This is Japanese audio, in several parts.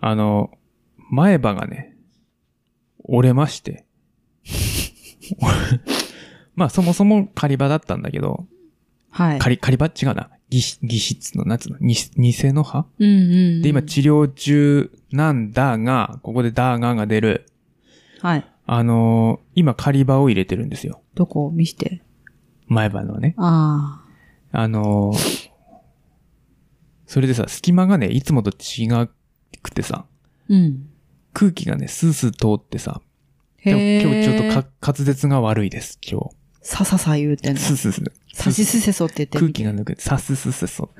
あの、前歯がね、折れまして。まあそもそも仮歯だったんだけど、はい。仮、仮歯違うな。義歯義質の、なんつうの、に偽の歯？うんうんうん。で、今治療中なんだが、ここでダーガーが出る。はい。あのー今仮歯を入れてるんですよ。どこ見して？前歯のね。ああのーそれでさ、隙間がね、いつもと違くてさ、あ。うん。空気がね、スースー通ってさ、今日ちょっと滑舌が悪いです、今日。さささ言うてんの。スースースー。さしすせそって言って空気が抜けて、さすすせそ。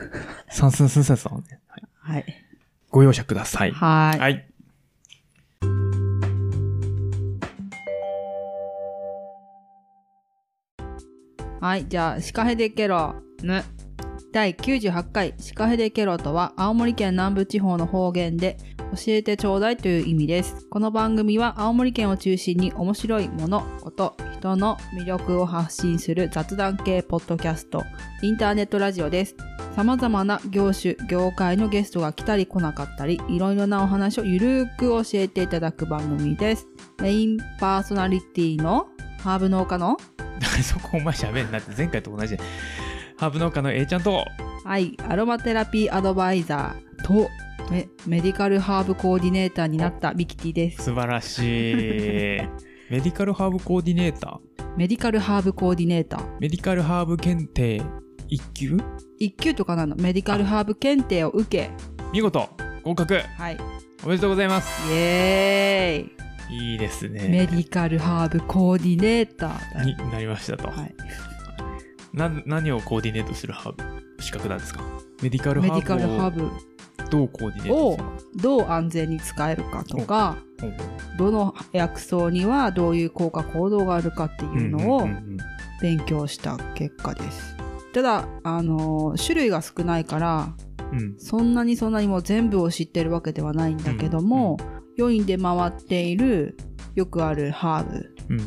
さすすせそ、ねはい。はい。ご容赦ください。はーい。はい。はい、じゃあ、シカヘデケロヌ。第98回シカヘデケロとは青森県南部地方の方言で教えてちょうだいという意味です。この番組は青森県を中心に面白いもの、こと、人の魅力を発信する雑談系ポッドキャスト、インターネットラジオです。様々な業種、業界のゲストが来たり来なかったり、いろいろなお話をゆるーく教えていただく番組です。メインパーソナリティのハーブ農家の？そこお前喋んなって前回と同じで。ハーブ農家の A ちゃんと、はい、アロマテラピーアドバイザーとメメディカルハーブコーディネーターになったミキティです。素晴らしい。メディカルハーブコーディネーター？メディカルハーブコーディネーター。メディカルハーブ検定1級？一級とかなの？メディカルハーブ検定を受け、見事。合格。はい、おめでとうございます。イエーイ、いいですメね。ディカルハーブコーディネーターだになりましたと。はい、な何をコーディネートするハーブ資格なんですか？メディカルハメディカルハーーブ。をブどうコーディネートをするの？どう安全に使えるかとか、ほうほう。どの薬草にはどういう効果行動があるかっていうのをうんうんうん勉強した結果です。ただ、あの種類が少ないから、うん。そんなにそんなにもう全部を知ってるわけではないんだけども、世に出回っているよくあるハーブ。うん。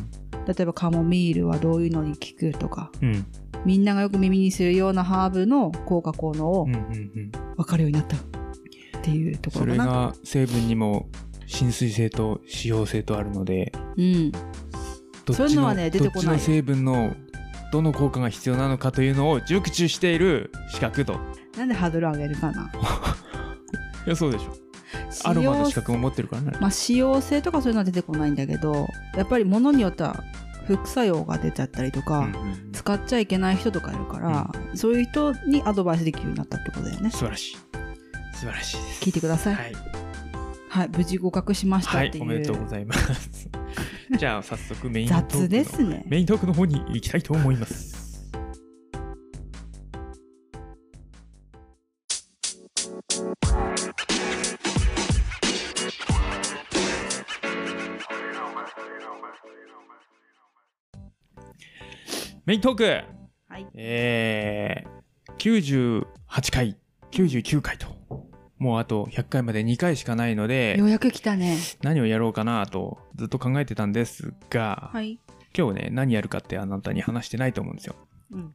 例えばカモミールはどういうのに効くとか。うんみんながよく耳にするようなハーブの効果効能をうんうんうん。分かるようになったっていうとこそれろかな。が成分にも浸水性と使用性とあるのでうん、どっちそういうのはね出てこない。どっちの成分のどの効果が必要なのかというのを熟知している資格と。なんでハードル上げるかな。いやそうでしょ。アロマの資格も持ってるからね。まあ、使用性とかそういうのは出てこないんだけどやっぱり物によっては副作用が出ちゃったりとか、うんうんうん。使っちゃいけない人とかいるから、そういう人にアドバイスできるようになったってことだよね。素晴らしい。素晴らしいです。聞いてください。はい、はい無事合格しましたはい、っていう、おめでとうございます。じゃあ早速メイントークのね。メイントークの方に行きたいと思いますメイントーク。はい。えー、98回99回と。もうあと100回まで2回しかないのでようやく来たね。何をやろうかなとずっと考えてたんですが、はい、今日ね何やるかってあなたに話してないと思うんですよ。うん、っ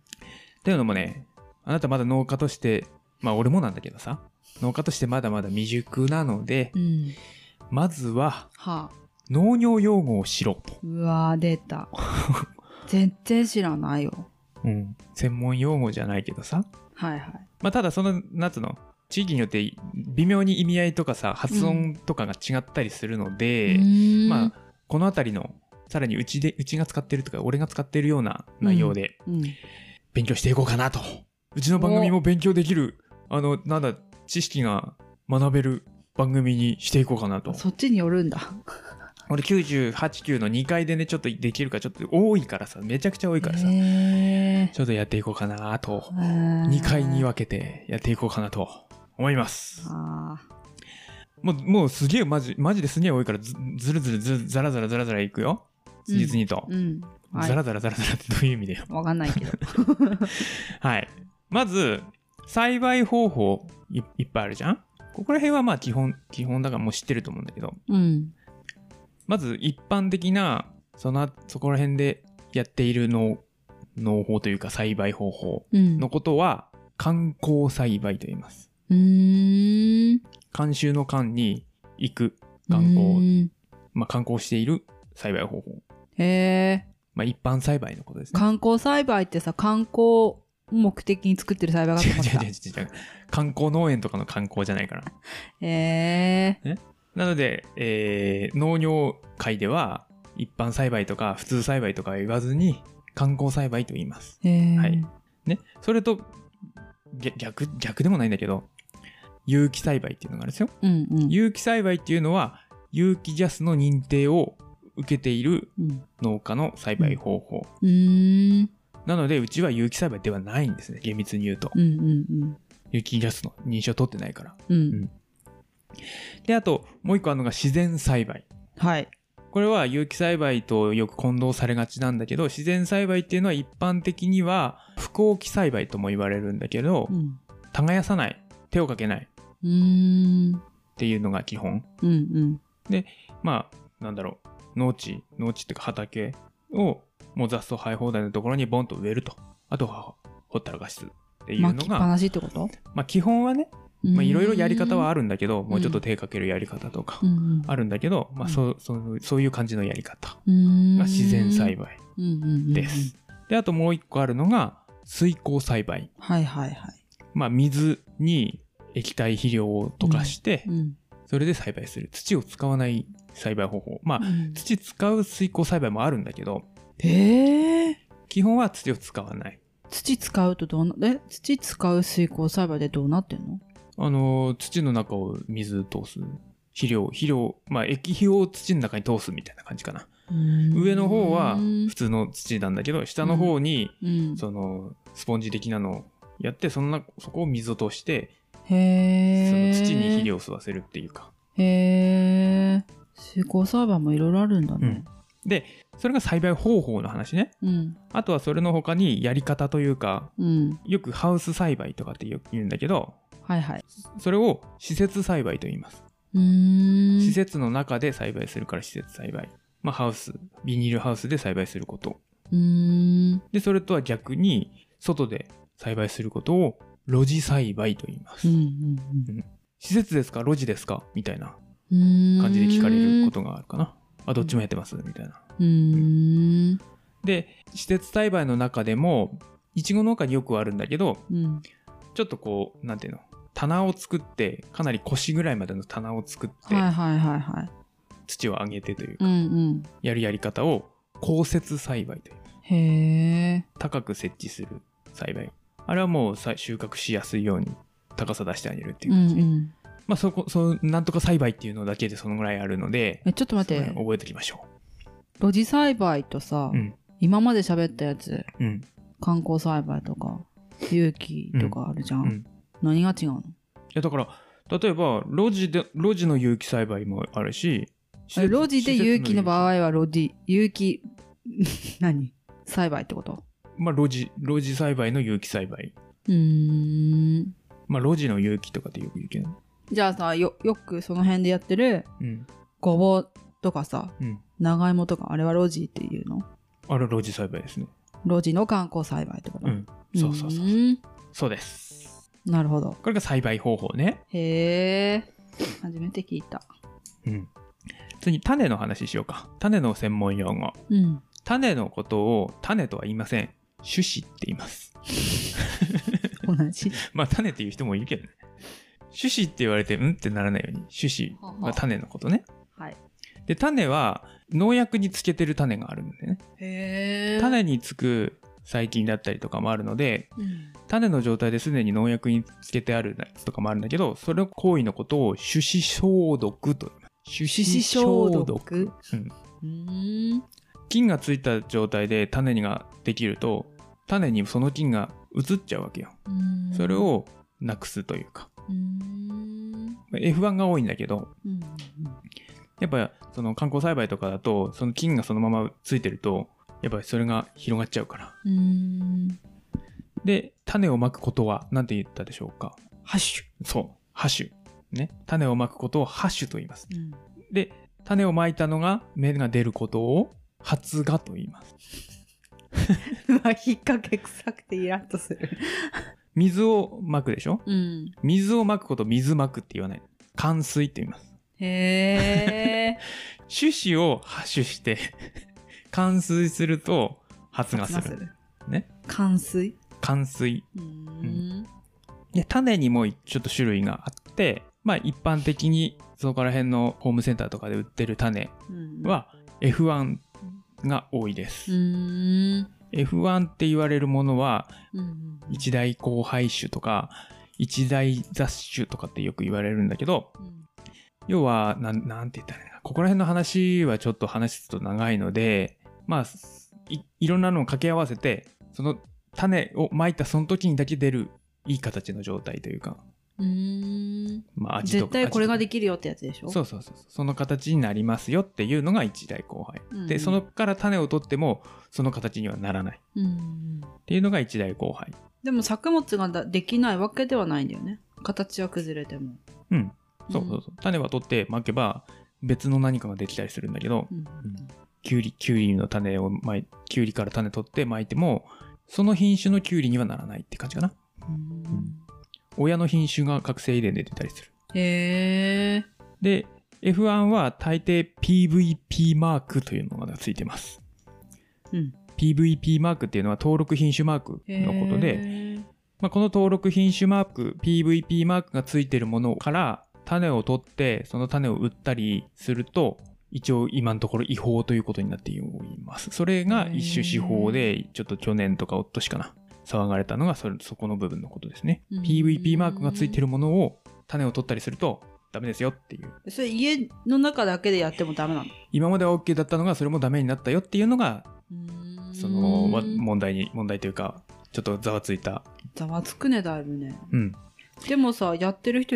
ていうのもねあなたまだ農家としてまあ俺もなんだけどさ農家としてまだまだ未熟なのでうん、まずははあ。農業用語を知ろうと、うわー出た 全然知らないよ。うん、専門用語じゃないけどさ。はいはい。まあただそのなんつうの地域によって微妙に意味合いとかさ発音とかが違ったりするので、うーん。まあこの辺りのさらにうちでうちが使ってるとか俺が使ってるような内容でうん。勉強していこうかなと、うちの番組も勉強できるあのなんだ知識が学べる番組にしていこうかなと。そっちによるんだ俺989の2回でねちょっとできるかちょっと多いからさめちゃくちゃ多いからさ、へちょっとやっていこうかなとー。2回に分けてやっていこうかなと思います。あもうもうすげえマジマジですげえ多いからずずるずるずるざらざらざらざらいくよ。うん実にと、ーうん。はざいらざらざらざらってどういう意味だよ。わかんないけど。はい。まず栽培方法いいっぱいあるじゃん。ここら辺はまあ基本基本だからもう知ってると思うんだけど。うんまず一般的なそのそこら辺でやっている農農法というか栽培方法うんのことは観光栽培と言いますうーん監修の間に行く観光、うんまあ、観光している栽培方法。へえ。まあ、一般栽培のことですね。観光栽培ってさ、観光目的に作ってる栽培がと違う。違う違う違う。観光農園とかの観光じゃないから。へえ？なので、えー農業界では一般栽培とか普通栽培とかは言わずに観光栽培と言います。はいね。それと逆逆逆でもないんだけど有機栽培っていうのがあるんですよ。うんうん。有機栽培っていうのは有機ジャスの認定を受けているうん農家の栽培方法。うーん。なのでうちは有機栽培ではないんですね。厳密に言うと。うんうん有機ジャスの認証取ってないから。うん。ううんん。で、あともう一個あるのが自然栽培。はい。これは有機栽培とよく混同されがちなんだけど自然栽培っていうのは一般的には不耕起栽培とも言われるんだけど、うん。耕さない手をかけないっ。ていうのが基本うんうん。まあなんだろう農地農地っていうか畑をもう雑草生え放題のところにボンと植えるとあとはほったらかしっていうのが、巻きっぱなしってこと？まあ、基本はねまあいろいろやり方はある。るんだけどもうちょっと手かけるやり方とか。あるんだけど、まあ、そうそうそういう感じのやり方が自然栽培です。で、あともう一個あるのが水耕栽培。はいはいはい。まあ、水に液体肥料を溶かして、うん。それで栽培する。土を使わない栽培方法。まあ、うん土使う水耕栽培もあるんだけど、へえ。基本は土を使わない。土使うとどうな、え土使う水耕栽培でどうなってんの？あのー、土の中を水通す。肥料、肥料、まあ、液肥を土の中に通すみたいな感じかな。上の方は普通の土なんだけど、下の方に、うん。その、スポンジ的なのをやって、そのなそこを水を通して。その土に肥料を吸わせるっていうか。へえ。水耕栽培もいろいろあるんだね。で、それが栽培方法の話ね。うん。あとはそれの他にやり方というか、うん。よくハウス栽培とかって言うんだけど、はいはい。それを施設栽培と言います。施設の中で栽培するから施設栽培。まあハウス、ビニールハウスで栽培すること。で、それとは逆に、外で栽培することを露地栽培と言います。うんうん施設ですか？露地ですか？みたいなうん。感じで聞かれることがあるかな。あ、どっちもやってます？みたいな。で、施設栽培の中でも、いちご農家によくあるんだけど、うん。ちょっとこう、なんていうの、棚を作って、かなり腰ぐらいまでの棚を作って、はいはいはいはい。土を上げてというか、うんうん。やるやり方を、降雪栽培という。へえ。高く設置する栽培。あれはもうさ収穫しやすいように高さ出してあげるっていううん感じ。うん。まあそこ、その、なんとか栽培っていうのだけでそのぐらいあるので、え、ちょっと待って。覚えておきましょ露地栽培とさう。う、ん。今まで喋ったやつ、うん。観光栽培とか、有機とかあるじゃん。うん。何が違うの？いやだから、例えば、路地で、路地の有機栽培もあるし、路地で有機の場合。合は路地、有機、何？栽培ってこと？まあ、路地、路地栽培の有機栽培。うーん。まあ、路地の有機とかってよく言うけど。じゃあさ、よ、よくその辺でやってるうん。ごぼうとかさ、うん。長芋とか、あれは路地っていうの？あれ、路地栽培ですね。路地の観光栽培ってこと？うん。そうそうそう。そうです。なるほど。これが栽培方法ね。へえ。初めて聞いた。うん。次に種の話しようか。種の専門用語。うん。種のことを種とは言いません。種子って言います。同じ。まあ種っていう人もいるけどね。種子って言われて、うんってならないように、種子が種のことね。はい。で、種は農薬につけてる種があるんでね。へえ。種につく細菌だったりとかもあるので、うん。種の状態ですでに農薬につけてあるやつとかもあるんだけど、それの行為のことを種子消毒と手指消毒？うん。菌がついた状態で種ができると、種にその菌が移っちゃうわけよ。それ。をなくすというか。うーん。まあ F1 が多いんだけど、うん。やっぱその観光栽培とかだと、その菌がそのままついてると、やっぱりそれが広がっちゃうから。で、種をまくことは何て言ったでしょうかハッシそう、ハッシュ。ね。種をまくことをハッシュと言います。ュ。うん。で、種をまいたのが芽が出ることを発芽と言います。うわ、引っ掛け臭くてイラッとする。水をまくでしょ？うん。水をまくこと水まくって言わない。冠水って言います。へえ。種子を発種して冠水すると発芽する。る。ね。冠水？冠水。うーん。で、種にもちょっと種類があって、まあ一般的にそこら辺のホームセンターとかで売ってる種うん、は F1 が多いです。うーん。F1 って言われるものはうん。一大交配種とか一大雑種とかってよく言われるんだけど、うん要は、なん、なんて言ったらいいのかな。ここら辺の話はちょっと話すと長いので、まあ、いいろんなのを掛け合わせて、その種をまいたその時にだけ出るいい形の状態というか、うーん。まあ味と絶対これが味できるよってやつでしょ？とそうそうそうその形になりますよっていうのが一大交配。うんで、そのから種を取っても、その形にはならない。うん。っていうのが一大交配。でも作物がだできないわけではないんだよね。形は崩れても。うん。そうそうそう。種は取って巻けば、別の何かができたりするんだけど、うん。キュウリ、キュウリの種を巻い、キュウリから種取って巻いても、その品種のキュウリにはならないって感じかな。うん親の品種が覚醒遺伝で出たりする。へえ。で、F1 は大抵 PVP マークというのがついてます。うん。PVP マークっていうのは登録品種マークのことで、で、まあ、この登録品種マーク、PVP マークがついてるものから種を取って、その種を売ったりすると、一応今のところ違法ということになっています。それが一種司法で、ちょっと去年とかおっとしかな、騒がれたのがそれそこの部分のことですね。うん PVP マークがついてるものを種を取ったりするとダメですよっていう。それ家の中だけでやってもダメなの？今までは OK だったのがそれもダメになったよっていうのが、そのわ問題に、問題というか、ちょっとざわついた。ざわつくねだいぶねうん。でもさやってる人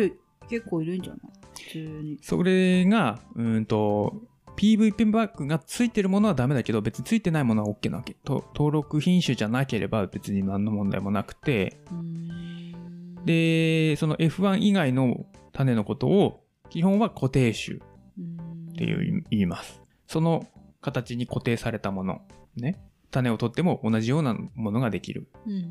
結構いるんじゃない？普通にそれが、うーんと、PVP マークがついてるものはダメだけど、別についてないものは OK なわけ。と登録品種じゃなければ別に何の問題もなくて、で、その F1 以外の種のことを、基本は固定種っっていう言います。その形に固定されたもの、ね。種を取っても同じようなものができる。うんうん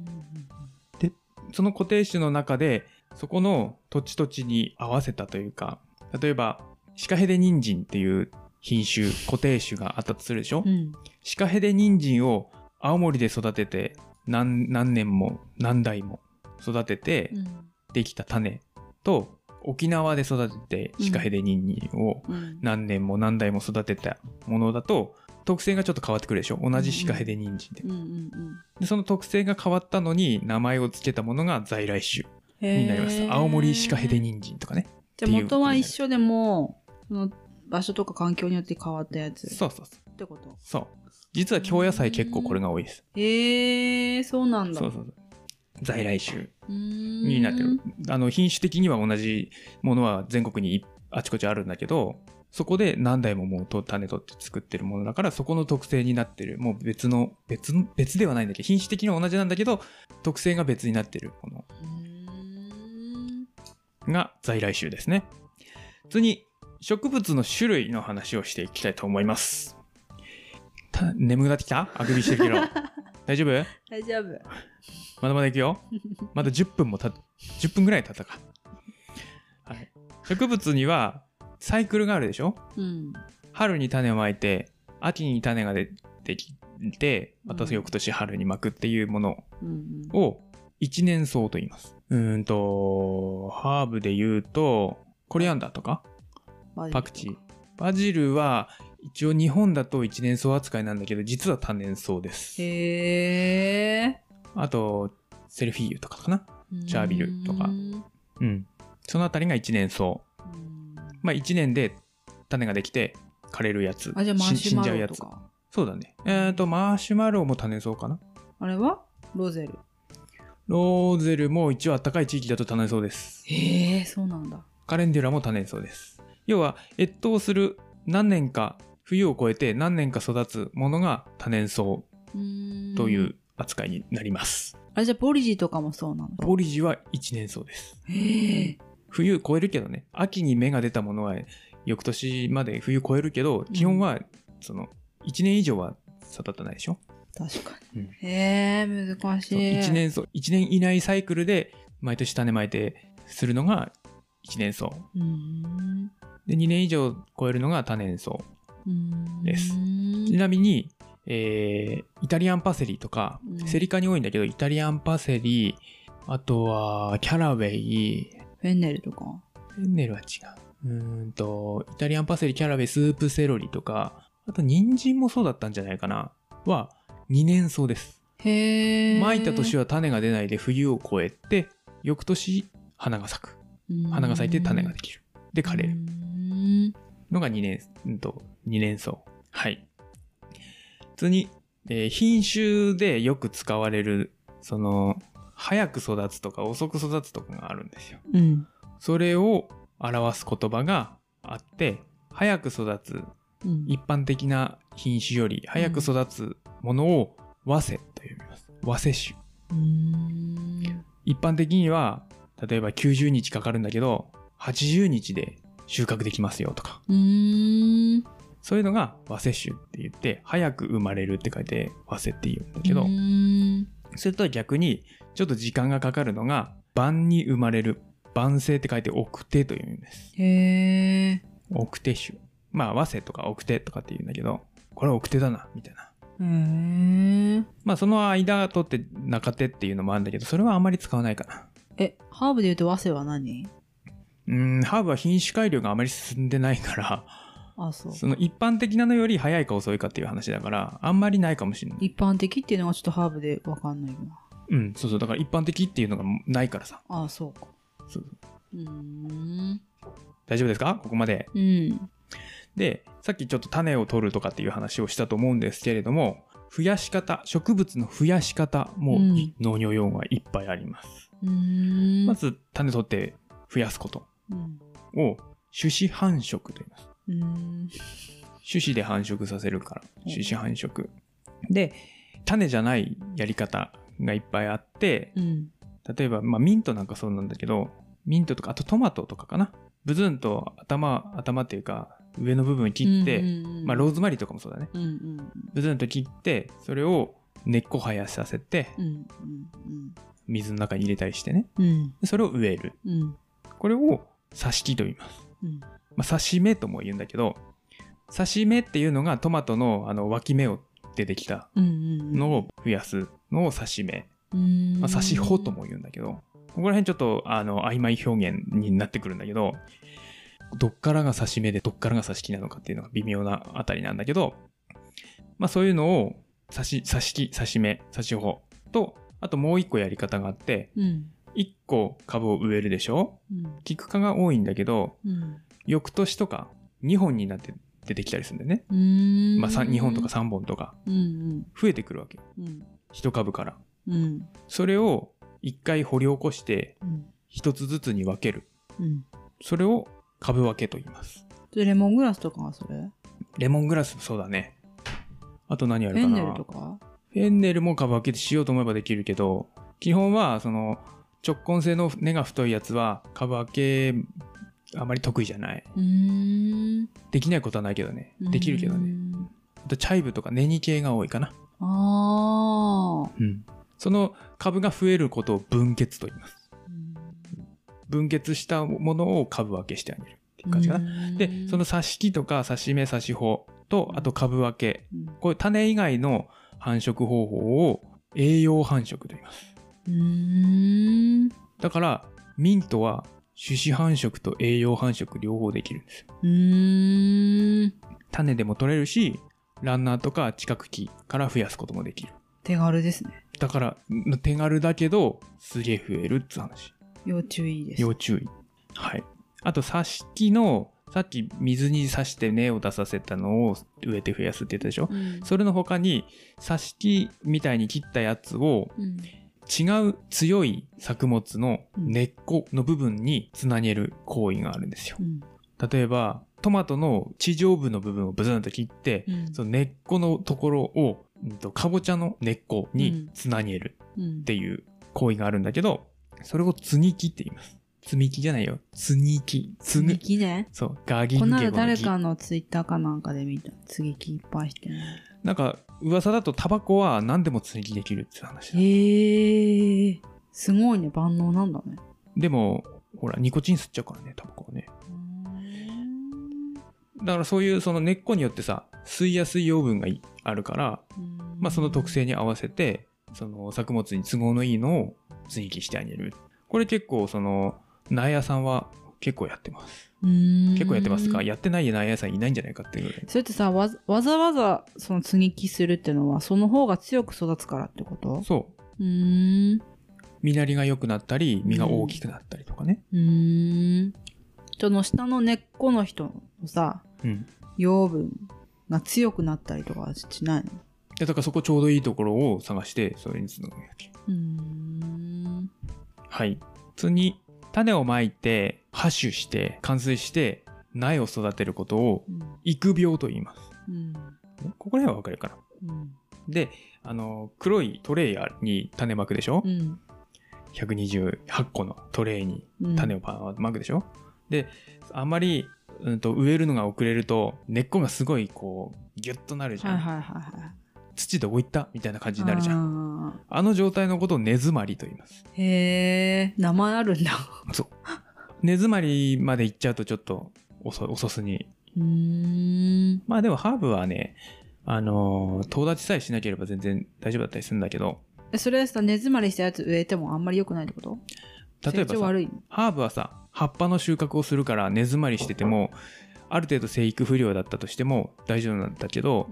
その固定種の中で、そこの土地土地に合わせたというか、例えば、シカヘデ人参っていう品種、固定種があったとするでしょ、うん。うんシカヘデ人参を青森で育てて何何年も何代も育ててうん。できた種と沖縄で育ててシカヘデ人参をうん。何年も何代も育てたものだと特性がちょっと変わってくるでしょ？同じシカヘデ人参で。うんうんでその特性が変わったのに名前を付けたものが在来種うんになります。青森シカヘデ人参とかねじ。ゃあ元は一緒でもその場所とか環境によって変わったやつ。そうそうそう。ってことそう。実は京野菜結構これが多いです。へえそうなんだ。そうそうそう。在来種になってる。あの、品種的には同じものは全国にあちこちあるんだけど、そこで何代ももうと種取って作ってるものだから、そこの特性になってる。もう別の、別の、別ではないんだけど、品種的には同じなんだけど、特性が別になってるものが在来種ですね。次に、植物の種類の話をしていきたいと思います。た眠くなってきた？あくびしてるけど。大丈夫？大丈夫まだまだいくよ。まだ10分もた、10分ぐらい経ったか。はい。植物にはサイクルがあるでしょ？うん春に種をまいて、秋に種が出てきて、また翌年春にまくっていうものうんを一年草と言います。うーんと、ハーブで言うと、コリアンダーとか？うんパクチー。バジルは一応日本だと一年草扱いなんだけど、実は多年草です。へえあと、セルフィーユとかかな？チャービルとかうん。そのあたりが一年草。まあ一年で種ができて枯れるやつ。あじゃあマしシュマ死んじゃうやつ。ロとかそうだね。えっ、と、マーシュマロウも種草かな？あれは？ロゼルローゼルも一応暖かい地域だと種草です。へえそうなんだカレンデュラも種草です。要は、越冬する何年か、冬を越えて何年か育つものが多年草という扱いになります。あれじゃあボリジとかもそうなのボリジは一年草です。冬越えるけどね、秋に芽が出たものは翌年まで冬越えるけど、基本はその1年以上は育たないでしょ確かうん。え難しい。一年草、一年以内サイクルで毎年種まいてするのが一年草。う。ーん。で、2年以上超えるのが多年草。う。んです。ちなみに、えーイタリアンパセリとか、うん。セリ科に多いんだけど、イタリアンパセリ、あとは、キャラウェイ、フェンネルとか？フェンネルは違う。うーんと、イタリアンパセリ、キャラウェイ、スープセロリとか、あと、人参もそうだったんじゃないかな。は、2年草です。へえ撒いた年は種が出ないで冬を越えて、翌年花が咲く。花が咲いて種ができる。で、枯れるるのが2年、うんと、2年草。はい。普通に、えー品種でよく使われる、その、早く育つとか遅く育つとかがあるんですよ。うんそれを表す言葉があって、早く育つうん一般的な品種より早く育つものを和瀬と呼びます。和瀬種。うん一般的には、例えば90日かかるんだけど、80日で収穫できますよとか。うんそういうのが和瀬種って言って、早く生まれるって書いて和瀬って言うんだけどう、んそれとは逆に、ちょっと時間がかかるのが、晩に生まれる。晩生って書いて奥手という意味です。へえ奥手種。まあ和瀬とか奥手とかって言うんだけど、これは奥手だな、みたいな。まあその間取って中手っていうのもあるんだけど、それはあんまり使わないかな。えハーブで言うと和製は何？うん、ハーブは品種改良があまり進んでないから、あそうその一般的なのより早いか遅いかっていう話だから、あんまりないかもしれない。一般的っていうのがちょっとハーブでわかんないなうん、そうそう。だから一般的っていうのがないからさ。あそうかそううーん大丈夫ですか？ここまで。うんで、さっきちょっと種を取るとかっていう話をしたと思うんですけれども、増やし方、植物の増やし方も、うん農業用語がいっぱいあります。まず、種取って増やすことうんを種子繁殖と言います。種子で繁殖させるから、うん種子繁殖。で、種じゃないやり方がいっぱいあって、うん例えば、まあ、ミントなんかそうなんだけど、ミントとか、あとトマトとかかな。ブズンと頭、頭っていうか、上の部分切って、うんうんうんまあ、ローズマリーとかもそうだね。うんうんブズンと切って、それを根っこ生やさせて、うんうん水の中に入れたりしてね。うんうんでそれを植える。うんこれを挿し木と言います。うんまあ、挿し芽とも言うんだけど、挿し芽っていうのがトマトのあの脇芽を出てきたうんうんのを増やすのを挿し芽。うんまあ、差し穂とも言うんだけど、ここら辺ちょっとあの曖昧表現になってくるんだけど、どっからが差し目でどっからが差し木なのかっていうのが微妙なあたりなんだけど、まあそういうのを差し、差し木、差し目、差し穂と、あともう一個やり方があって、うん。一個株を植えるでしょ？うん。菊科が多いんだけど、うん。翌年とか2本になって出てきたりするんだよね。まあ2本とか3本とか増えてくるわけ。よ。うん。一株から。うん。それを一回掘り起こしてうん。一つずつに分ける。うん。それを株分けと言います。でレモングラスとかはそれ？レモングラスそうだね。あと何あるかな？フェンネルとか？フェンネルも株分けしようと思えばできるけど、基本はその直根性の根が太いやつは株分けあまり得意じゃない。できないことはないけどね。できるけどね。ねあとチャイブとかネニ系が多いかな。ああうん。その株が増えることを分血と言います。分血したものを株分けしてあげるっていう感じかな。で、その挿し木とか挿し目挿し穂と、あと株分け。こういう種以外の繁殖方法を栄養繁殖と言います。うーんだから、ミントは種子繁殖と栄養繁殖両方できるんですよ。種でも取れるし、ランナーとか近く木から増やすこともできる。手軽ですねだから、手軽だけど、すげえ増えるって話。要注意です。要注意。はい。あと、挿し木の、さっき水に挿して根を出させたのを植えて増やすって言ったでしょ？うん。それの他に、挿し木みたいに切ったやつをうん。違う強い作物の根っこの部分につなげる行為があるんですよ。う。ん。例えば、トマトの地上部の部分をブズンと切って、うん。その根っこのところを、うんとかぼちゃの根っこにつなげるうんっていう行為があるんだけど、それを継ぎ木って言います。積み木じゃないよ。継ぎ木。積み。木ね？そう、ガギンゲゴの木。誰かのツイッターかなんかで見た継ぎ木いっぱいしてるなんか、噂だとタバコは何でも継ぎできるって話だ。へえすごいね万能なんだねでも、ほら、ニコチン吸っちゃうからね、タバコはね。だからそういうその根っこによってさ吸いやすい養分がいあるから、まあ、その特性に合わせてその作物に都合のいいのを追記してあげる。これ結構その苗屋さんは結構やってます。結結構やってますか？やってない苗屋さんいないんじゃないかっていうぐらい。それってさわざわざわざその接ぎ木するっていうのはその方が強く育つからってこと？そう。うーん。実なりが良くなったり実が大きくなったりとかね。うーん。その下の根っこの人のさうん。養分が強くなったりとかはしないの？でだからそこちょうどいいところを探してそれにつなぐわけ。うーん。はい。普通に種をまいて播種して冠水して苗を育てることをうん育苗と言います。うん。ここら辺はわかるかな。うん。であの黒いトレイに種まくでしょ、うん。128個のトレイにうん種をまくでしょ、であんまり、うん、と植えるのが遅れると根っこがすごいこうギュッとなるじゃん、はいはいはいはい土どこ行ったみたいな感じになるじゃん。んあの状態のことを根詰まりと言います。へえ名前あるんだ。そう。根詰まりまで行っちゃうとちょっと遅遅すにうーん。まあでもハーブはねあのー遠立ちさえしなければ全然大丈夫だったりするんだけど。えそれさ根詰まりしたやつ植えてもあんまり良くないってこと？例えばハーブはさ葉っぱの収穫をするから根詰まりしててもある程度生育不良だったとしても大丈夫なんだけど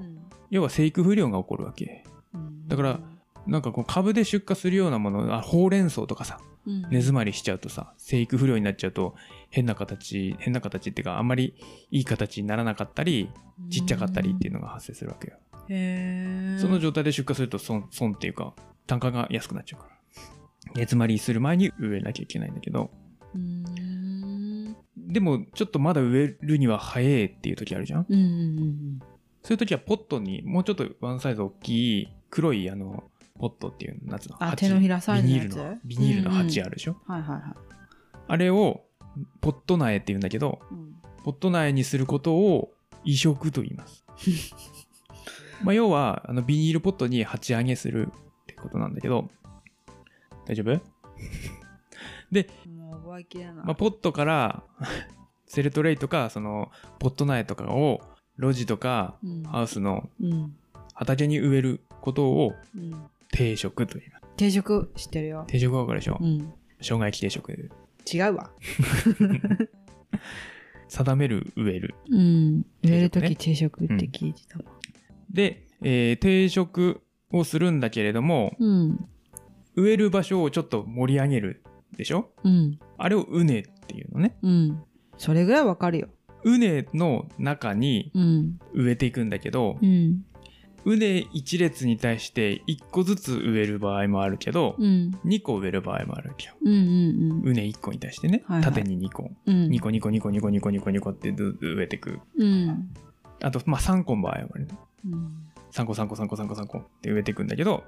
要は生育不良が起こるわけ。うん。だからなんかこう株で出荷するようなものあほうれん草とかさうん。根詰まりしちゃうとさ生育不良になっちゃうと変な形変な形っていうかあんまりいい形にならなかったりちっちゃかったりっていうのが発生するわけよ。へえその状態で出荷すると損損っていうか単価が安くなっちゃうから。根詰まりする前に植えなきゃいけないんだけど。うーん。でもちょっとまだ植えるには早いっていう時あるじゃんうんうんそういう時はポットにもうちょっとワンサイズ大きい黒いあのポットっていうなんつうのあ鉢手のひらサイズビニールのビニールの鉢あるでしょ、はいはいはい。あれをポット苗って言うんだけどうん。ポット苗にすることを移植と言います。まあ要はあのビニールポットに鉢上げするってことなんだけど大丈夫？もう覚えきれない。まあ、ポットからセルトレイとかそのポット苗とかを路地とかうん。ハウスのうん。畑に植えることをうん。定植と言います。定食知ってるよ。定植は分かるでしょ、うん。生姜焼き定植違うわ。定める植える。うん。植える時定食って聞いてたわ。で、えー定植をするんだけれどもうん。植える場所をちょっと盛り上げるでしょ？うん。あれを畝っていうのね。うん。それぐらいわかるよ畝の中にうん植えていくんだけどうん畝一列に対して1個ずつ植える場合もあるけど、うん2個植える場合もあるわけよ。うんうん畝1個に対してね、はいはい縦に2個。うん2個2個2個2個2個2個2個ってず植えていく。うんあと、まあ3個の場合はあるね。うん3個3個3個3個3個って植えていくんだけど、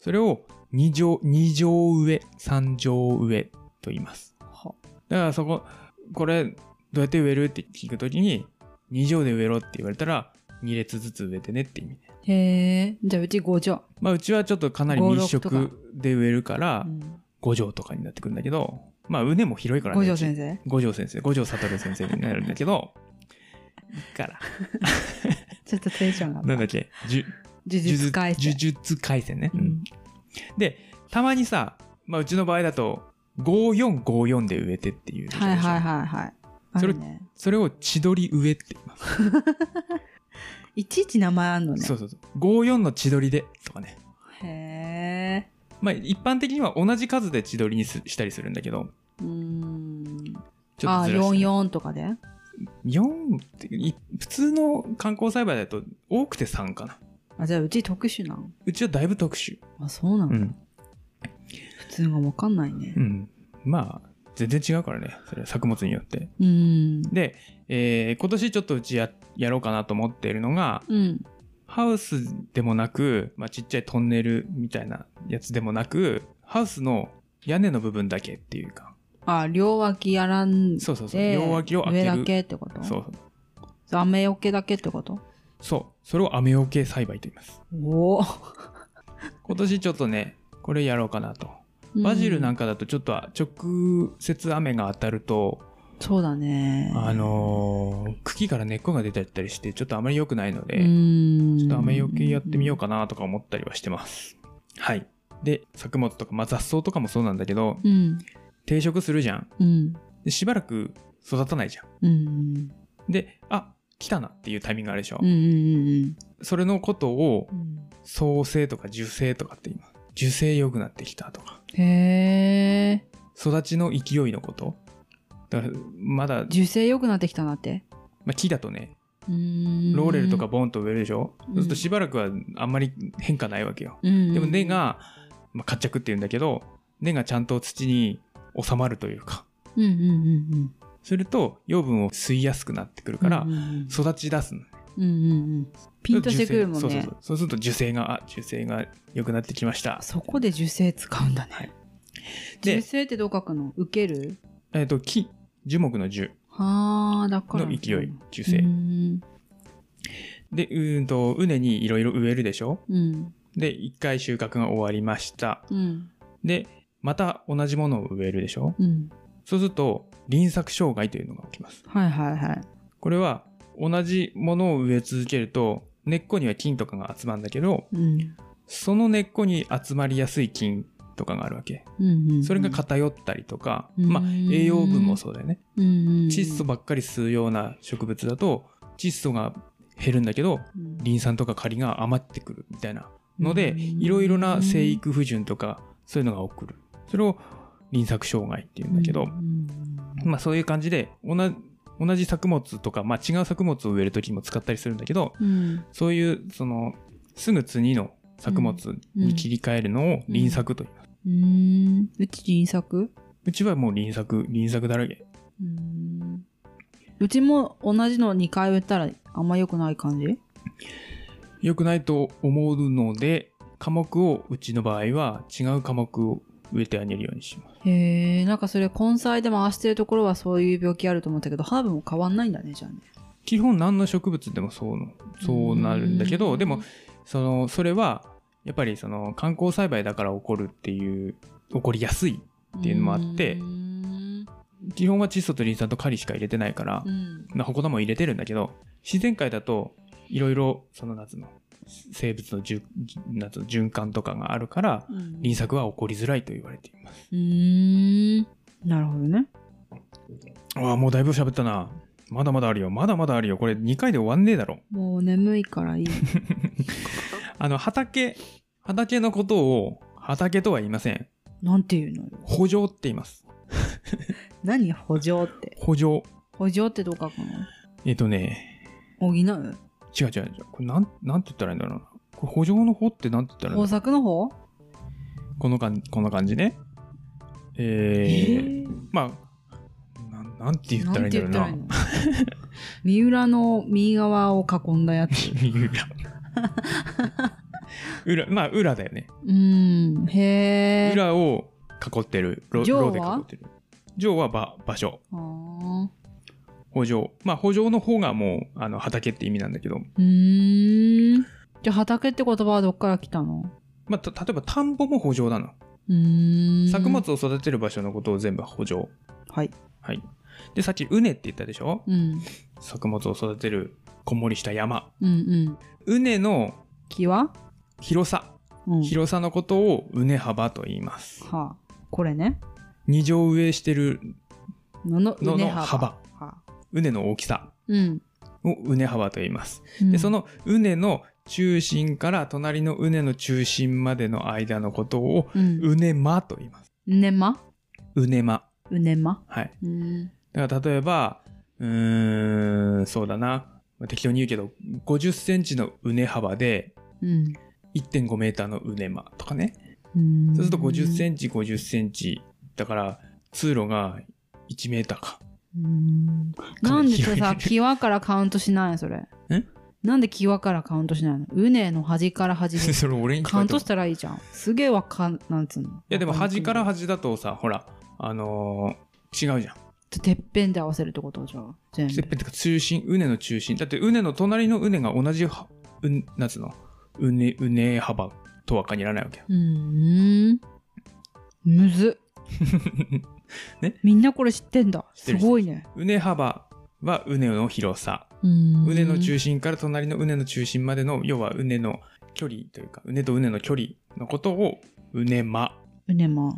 それを2乗、二乗植え、3乗植えと言います。はだからそこ、これどうやって植えるって聞くときに、2乗で植えろって言われたら、2列ずつ植えてねって意味ね。へえじゃあうち5畳まあうちはちょっとかなり密5 6とか。植で植えるからう、ん。5畳とかになってくるんだけど、まあ畝も広いから五ね。条先生？五条先生、五条悟先生になるんだけど、いいから。ちょっとテンションが。なんだっけ、呪術改正呪術廻戦ね、ううん。んで、たまにさ、まあうちの場合だと、5454で植えてっていう。はいはいはいはい。あそれるねそれを千鳥植えって言います。いちいち名前あんのねそうそうそう。54の千鳥でとかね。へえまあ一般的には同じ数で千鳥にすしたりするんだけど、うーんちょっあとずらして、44とかで？4ってい普通の観光栽培だと多くて3かな。あじゃあうち特殊なん？うちはだいぶ特殊。あそうなの、うん。普通がわかんないねうん。まあ、全然違うからね。それは作物によって。うんで、えー今年ちょっとうちややろうかなと思っているのが、うんハウスでもなく、まあ、ちっちゃいトンネルみたいなやつでもなく、ハウスの屋根の部分だけっていうか、あ両脇やらんでそうそうそう、両脇を開ける。上だけってこと？そう雨よけだけってこと？そう。それを雨よけ栽培と言います。おお 今年ちょっとね、これやろうかなと。バジルなんかかだとちょっと直接雨が当たると、そうだね。あのー茎から根っこが出たりして、ちょっとあまり良くないので。ちょっと雨よけやってみようかなとか思ったりはしてます。はい。で、作物とか、まあ、雑草とかもそうなんだけど、うん。定食するじゃん。うん。でしばらく育たないじゃん。うん。で、あ、来たなっていうタイミングあるでしょ。うん。うん。それのことを、うん。創生とか受精とかって言います。受精良くなってきたとか。へえ。育ちの勢いのこと？だから、まだ、受精良くなってきたなって。まあ、木だとね、うーんローレルとか、ボンと植えるでしょ、うんそうするとしばらくはあんまり変化ないわけよ。うんでも根、が、まあ、活着って言うんだけど、根がちゃんと土に収まるというか、うんうんうんすると養分を吸いやすくなってくるうん。からうん、うん育ち出すの。うんうんうん。ピンとしてくるもんねそうそうそう。。すると受精が、あ、受精が良くなってきました。そこで受精使うんだね。はいで受精ってどう書くの？受ける？えっ、と、木、樹木の樹はあ、だから。の勢い、受う精。ん。で、うーんと、畝にいろいろ植えるでしょ？うん。で、一回収穫が終わりました。うん。で、また同じものを植えるでしょ？うん。そうすると、輪作障害というのが起きます。はいはいはい。これは、同じものを植え続けると、根っこには菌とかが集まるんだけど、うん。その根っこに集まりやすい菌とかがあるわけ。うんうん。それが偏ったりとか、うんまあ、栄養分もそうだよね。うんうん。窒素ばっかり吸うような植物だと、窒素が減るんだけど、うんリン酸とかカリが余ってくるみたいなので、うんいろいろな生育不順とか、そういうのが起こる。それを輪作障害っていうんだけど、うんまあそういう感じで、同じ同じ作物とか、まあ違う作物を植えるときも使ったりするんだけど、うん。そういう、その、すぐ次の作物に切り替えるのを輪作と言います。うん。うち輪作？うちはもう輪作、輪作だらけ。うん。うちも同じの2回植えたらあんま良くない感じ？良くないと思うので、科目をうちの場合は違う科目を植えてあげるようにします。へえ、なんかそれ根菜で回してるところはそういう病気あると思ったけど、ハーブも変わんないんだね、じゃあね。基本何の植物でもそうの、そうなるんだけど、うんでも、その、それは、やっぱりその観光栽培だから起こるっていう、起こりやすい。っていうのもあってうん。基本は窒素とリン酸とカリしか入れてないからう、ん。まあ他のも入れてるんだけど、自然界だと、いろいろ、その夏の、生物のじゅ夏の循環とかがあるから、うん輪作は起こりづらいと言われています。うーん。なるほどね。ああ、もうだいぶ喋ったな。まだまだあるよ。まだまだあるよ。これ2回で終わんねえだろ。もう眠いからいい。あの、畑、畑のことを、畑とは言いません。なんていうのよ。補助って言います。何？補助って。補助。補助ってどう書くの？えっ、とね、補う？違う違う違う。これなん、なんて言ったらいいんだろうな。これ補助の方ってなんて言ったらいいん豊だろ作の方？うこのかん、こんな感じね。えー、まあ、なん、なんて言ったらいいんだろうな。三浦の右側を囲んだやつ。裏。裏、まあ、裏だよね。うーん。へえ。裏を囲ってる。ロロで囲ってる。上は場場所。あー補助。まあ、補助の方がもう、あの、畑って意味なんだけど、うーん。じゃあ畑って言葉はどっから来たの？まあ、た例えば田んぼも補助なの。うーん。作物を育てる場所のことを全部補助。はい。はい。で、さっき、畝って言ったでしょ？うん。作物を育てる、こんもりした山。うんうん。畝の木は？広さ。うん。広さのことを畝幅と言います。はあ。これね。二乗植えしてるののの幅。畝の大きさうん。を畝幅と言います。うんで、そ、の畝の中心から隣の畝の中心までの間のことをうん。畝間と言います。うねま畝間。うねまはい。うん。だから例えば、うーん、そうだな。まあ適当に言うけど、50センチの畝幅でうん。1.5メーターの畝間とかね。うん。そうすると50センチ、50センチ。だから、通路が1メーターか。うん。かなんり広いさ、際からカウントしないの？それ。んなんで際からカウントしないの？うねの端から端で それ俺にカウントしたらいいじゃん。すげえわかん、なんつうの？いいやでも端から端だとさ、ほら、あのー違うじゃん。てっぺんで合わせるってことじゃん。てっぺんってか中心、畝の中心。だって畝の隣の畝が同じは、うん、なんつうの、畝、畝幅とは限らないわけよ。うーん。むずっ。みんなこれ知ってんだ。すごいね。畝幅は畝の広さ。畝畝の中心から隣の畝の中心までの、要は畝の距離というか、畝と畝の距離のことを畝間畝ま。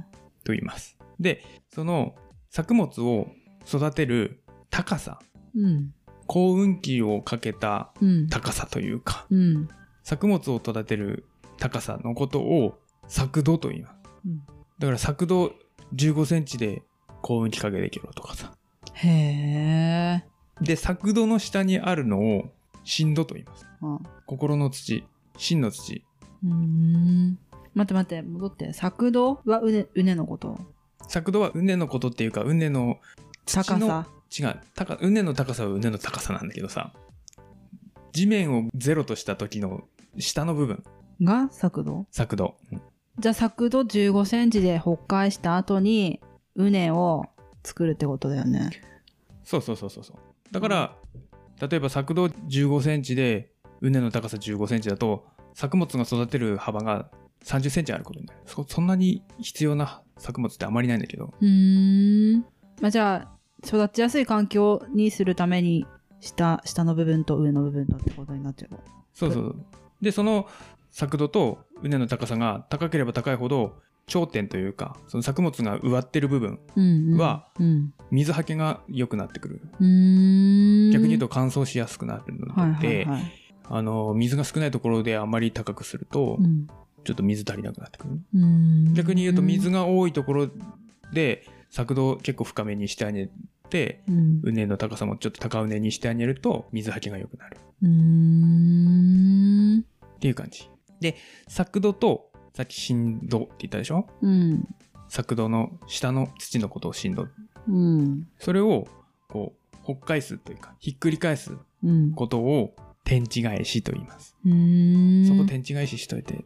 と言います。で、その作物を育てる高さ、うん。幸運期をかけたうん。高さというか、うん。作物を育てる高さのことを作土と言います。うんだから作土15センチで幸運期かけできろとかさ。へえ。で、作土の下にあるのを心土と言います。あ心の土、心の土。うーん。待って待って、戻って。作動はうね、うねのこと？作土は畝のことっていうか、畝の土の高さ。違う。高畝の高さは畝の高さなんだけどさ、地面をゼロとした時の下の部分、が作動作土。うんじゃあ作動15センチで北海した後に、うねを作るってことだよね。そうそうそうそうそう。だから、例えば作土15センチで、畝の高さ15センチだと、作物が育てる幅が30センチあることになる。そそんなに必要な作物ってあまりないんだけど、うーん。まあ、じゃあ、育ちやすい環境にするために、下、下の部分と上の部分とってことになっちゃう。そうそう。で、その作土と畝の高さが高ければ高いほど、頂点というか、その作物が植わってる部分。はうん。水はけが良くなってくる。うーん。逆に言うと乾燥しやすくなるので、はいはいはい。あの、水が少ないところであまり高くすると、うん。ちょっと水足りなくなってくる。うーん逆に言うと水が多いところで作動結構深めにしてあげてうん。畝の高さもちょっと高畝にしてあげると水はけが良くなる。っていう感じで作土とさっき振動って言ったでしょ？うん。作土の下の土のことを振動うん。それをこうほっ返すというかひっくり返すうん。ことを天地返しと言います、うーん。そこ天地返ししといて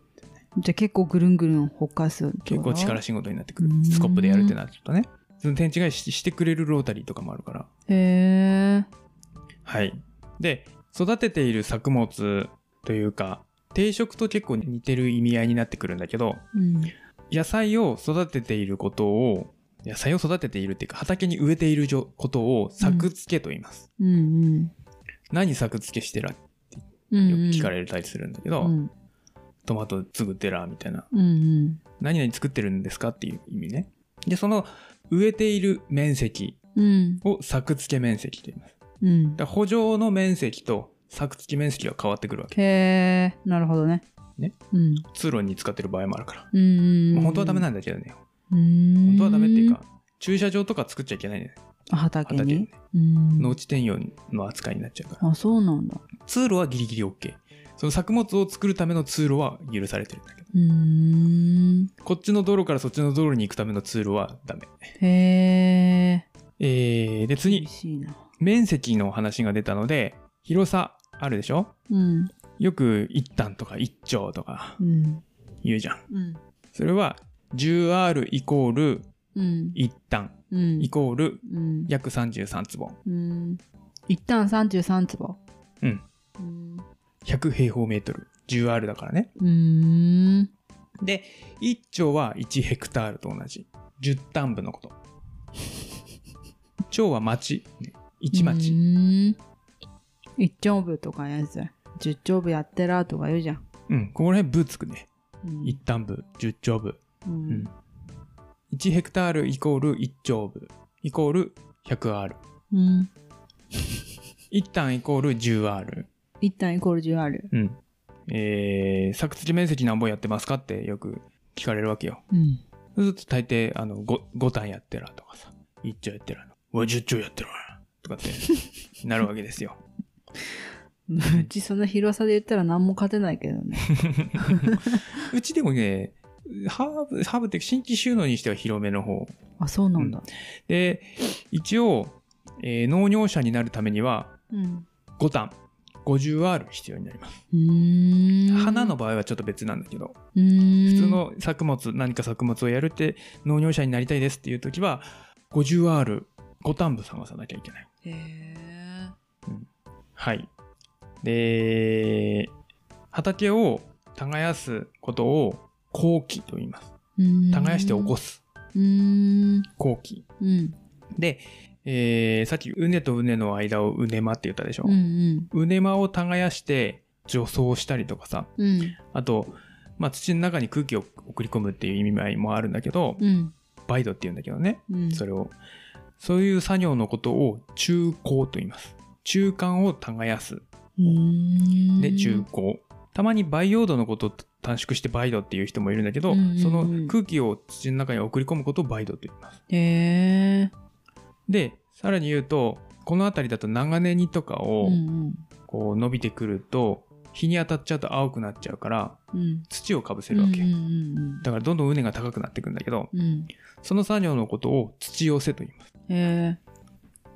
じゃあ結構ぐるんぐるんほっかす結構力仕事になってくるうんスコップでやるってなるとねその天地返ししてくれるロータリーとかもあるからへえ。はい。で、育てている作物というか、定食と結構似てる意味合いになってくるんだけど、うん。野菜を育てていることを、野菜を育てているっていうか、畑に植えていることを作付けと言います。うんうん。何作付けしてらってうんよく聞かれたりするんだけど、うん。トマト作ってらみたいな。うんうん。何々作ってるんですかっていう意味ね。で、その植えている面積うん。を作付け面積と言います。うん。だ補助の面積と作付け面積が変わってくるわけ。へえ。なるほどね。ね？うん。通路に使ってる場合もあるから。うん。まあ本当はダメなんだけどね。うん。本当はダメっていうか、駐車場とか作っちゃいけないね。あ。畑に？畑に。うん。農地転用の扱いになっちゃうから。あ、そうなんだ。通路はギリギリ OK。その作物を作るための通路は許されてるんだけど。うーん。こっちの道路からそっちの道路に行くための通路はダメ。へえ。えー、で次。面積の話が出たので、広さあるでしょ？うん。よく一単とか一丁とか。言うじゃん。うん。それは 10R イコールうん。一単うん。イ。コール。約33坪。うん。一旦33坪。うん。100平方メートル。10R だからね。うーん。で、1丁は1ヘクタールと同じ。10単部のこと。丁は町。ね1う町。一丁部とかやつ。十丁部やってらとか言うじゃん。うん、ここら辺部つくね。うん1単部、10丁部。ううんん。1ヘクタールイコール1丁部。イコール 100R。うん。1単イコール 10R。一旦イコール10ある。うん。えー、作付け面積何本やってますかってよく聞かれるわけよ。うん。そうすると大抵、あの、5, 5単やってらとかさ、1丁やってらの。うわ、10丁やってらとかってなるわけですよ。うちその広さで言ったら何も勝てないけどね。うちでもね、ハーブ、ハーブって新規収納にしては広めの方。あ、そうなんだ。で、一応、えー農業者になるためにはうん。5単、50R 必要になります。うーん。花の場合はちょっと別なんだけど、うーん。普通の作物、何か作物をやるって農業者になりたいですっていう時は、50R、5単部探さなきゃいけない。へえ。はい。で、畑を耕すことを耕起と言います。耕して起こす。後期。うん。で、えー、さっき、うねとうねの間をうねまって言ったでしょ。うんうん。うねまを耕して除草したりとかさ、うん。あと、まあ、土の中に空気を送り込むっていう意味合いもあるんだけど、うん。バイドって言うんだけどね、うん。それを。そういう作業のことを中耕と言います。中間を耕す。で、中耕。たまに培養土のことを短縮してバイドっていう人もいるんだけど、うんうんうんその空気を土の中に送り込むことをバイドと言います。へえ。で、さらに言うと、この辺りだと長ネギとかをうんこう伸びてくると、日に当たっちゃうと青くなっちゃうから、うん。うん。土をかぶせるわけ。だからどんどん畝が高くなっていくんだけど、うん。うん。その作業のことを土寄せと言います。へえ。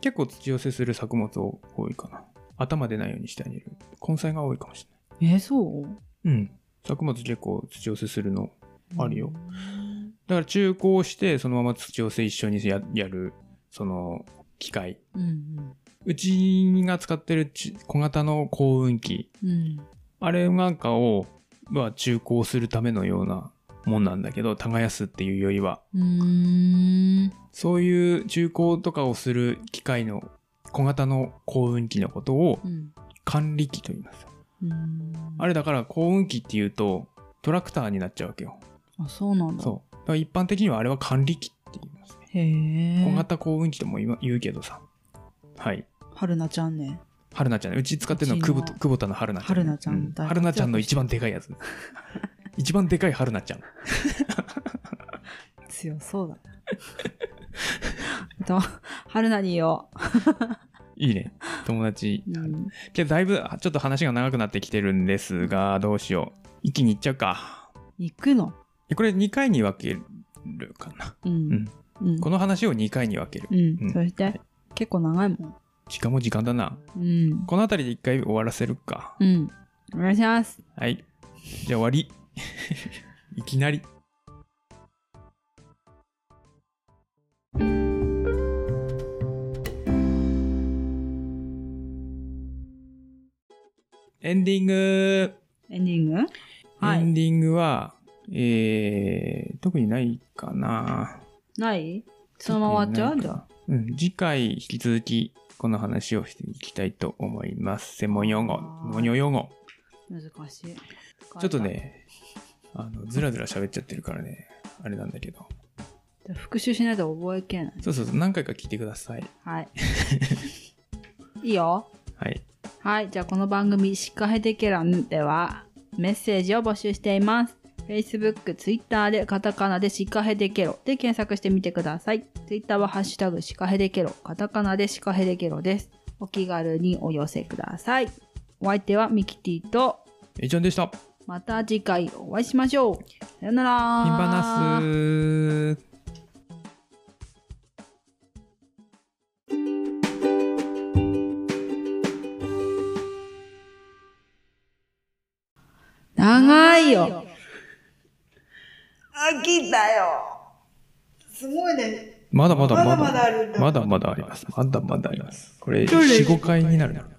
結構土寄せする作物多いかな。頭出ないようにしてあげる。根菜が多いかもしれえ、そう？ない。うん。作物結構土寄せするの。あるよ。だから中耕してそのまま土寄せ一緒にややる、その機械。うんうちが使ってるち小型の耕運機。うん。うん。あれなんかを、まあ中耕するためのようなもんなんだけど、耕すっていうよりは。そういう中耕とかをする機械の小型の耕運機のことをうん。管理機と言います。うん。あれだから耕運機っていうとトラクターになっちゃうわけよ。あ、そうなんだ。そう。だから一般的にはあれは管理機って言いますね。へえ。小型耕運機とも言うけどさ。はい。はるなちゃんね。春菜ちゃんね。うち使ってるのは久保田の春菜ちゃん。春菜ちゃんう大活躍春菜ちゃんの一番でかいやつ。一番でかい春菜ちゃん。強そうだな。と、はるなによ。いいね。友達。うん。けどだいぶちょっと話が長くなってきてるんですが、どうしよう。一気にいっちゃうか。行くの？これ2回に分けるかな。ううんん。うん。この話を2回に分ける。うん。うんそして、はい結構長いもん。時間も時間だな。うん。この辺りで1回終わらせるか。うん。お願いします。はい。じゃあ終わり。いきなり。エンディング、エンディング？はい。エンディングは、えー、特にないかな。ない？そのまま終わっちゃう？じゃあ。うん、次回引き続きこの話をしていきたいと思います。専門用語、専門用語。難しい。ちょっと。ね、あの、ずらずら喋っちゃってるからね、あれなんだけど。復習しないと覚えきれない。そうそうそう、何回か聞いてください。はい。いいよ。はい。はい。じゃあ、この番組、シカヘデケランでは、メッセージを募集しています。Facebook、Twitter でカタカナでシカヘデケロで検索してみてください。Twitter はハッシュタグシカヘデケロ、カタカナでシカヘデケロです。お気軽にお寄せください。お相手はミキティと、えいちゃんでした。ピまた次回お会いしましょう。さよなら。ンバナス。長いよ。飽きたよ。すごいね。まだまだまだ。まだまだあります。まだまだあります。これ4、5回になるな。